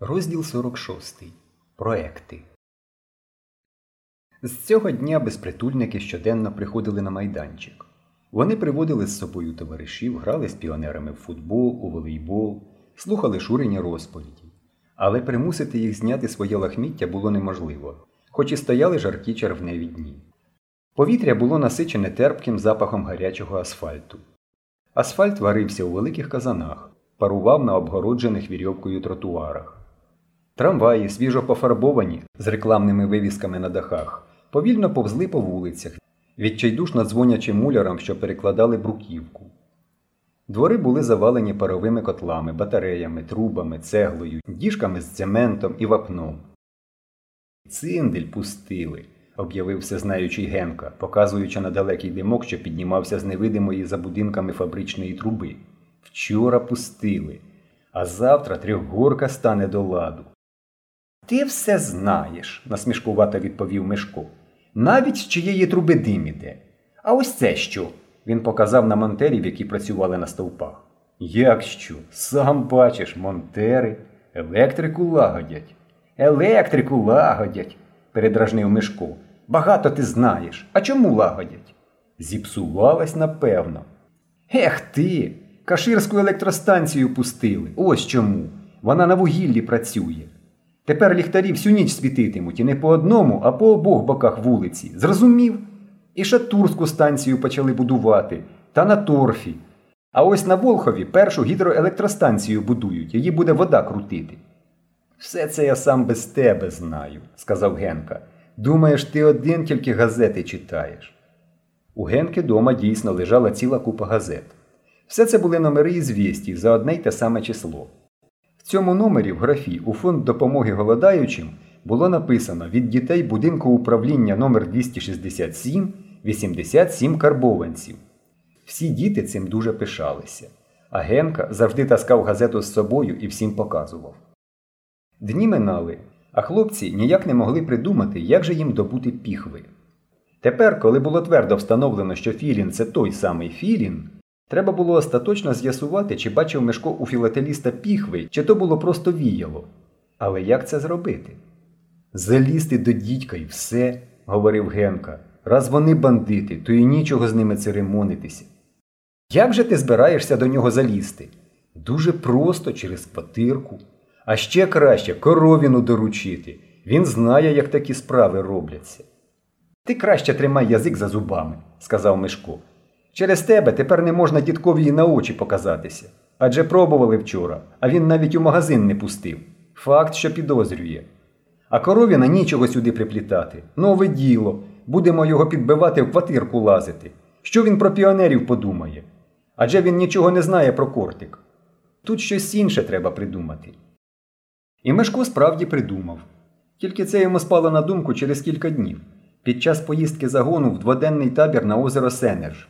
Розділ 46. Проекти. З цього дня безпритульники щоденно приходили на майданчик. Вони приводили з собою товаришів, грали з піонерами в футбол, у волейбол, слухали шурені розповіді. Але примусити їх зняти своє лахміття було неможливо, хоч і стояли жаркі червневі дні. Повітря було насичене терпким запахом гарячого асфальту. Асфальт варився у великих казанах, парував на обгороджених вірьовкою тротуарах. Трамваї, свіжо пофарбовані з рекламними вивісками на дахах, повільно повзли по вулицях, відчайдушно дзвонячи мулярам, що перекладали бруківку. Двори були завалені паровими котлами, батареями, трубами, цеглою, діжками з цементом і вапном. Циндель пустили, об'явив всезнаючий Генка, показуючи на далекий димок, що піднімався з невидимої за будинками фабричної труби. Вчора пустили, а завтра трьохгорка стане до ладу. Ти все знаєш, насмішкувато відповів Мишко. Навіть з чиєї труби дим іде. А ось це що? Він показав на монтерів, які працювали на стовпах. Як що? Сам бачиш, монтери, електрику лагодять. Електрику лагодять, передражнив Мишко. Багато ти знаєш. А чому лагодять? Зіпсувалась, напевно. Ех ти! Каширську електростанцію пустили. Ось чому. Вона на вугіллі працює. Тепер ліхтарі всю ніч світитимуть і не по одному, а по обох боках вулиці. Зрозумів? І Шатурську станцію почали будувати, та на торфі. А ось на Волхові першу гідроелектростанцію будують, її буде вода крутити. Все це я сам без тебе знаю, сказав Генка. Думаєш, ти один тільки газети читаєш. У Генки дома дійсно лежала ціла купа газет. Все це були номери із звістів за одне й те саме число. Цьому номері в графі у фонд допомоги голодаючим було написано від дітей будинку управління номер 267 87 карбованців. Всі діти цим дуже пишалися, а Генка завжди таскав газету з собою і всім показував. Дні минали, а хлопці ніяк не могли придумати, як же їм добути піхви. Тепер, коли було твердо встановлено, що Філін це той самий Філін, треба було остаточно з'ясувати, чи бачив Мешко у філателіста піхви, чи то було просто віяло. Але як це зробити? Залізти до дідька і все, говорив Генка. Раз вони бандити, то і нічого з ними церемонитися. Як же ти збираєшся до нього залізти? Дуже просто через квартирку. А ще краще коровіну доручити. Він знає, як такі справи робляться. Ти краще тримай язик за зубами, сказав Мишко. Через тебе тепер не можна дідкові на очі показатися. Адже пробували вчора, а він навіть у магазин не пустив. Факт, що підозрює. А коровіна нічого сюди приплітати. Нове діло. Будемо його підбивати в квартирку лазити. Що він про піонерів подумає? Адже він нічого не знає про кортик. Тут щось інше треба придумати. І Мешко справді придумав. Тільки це йому спало на думку через кілька днів, під час поїздки загону в дводенний табір на озеро Сенерж.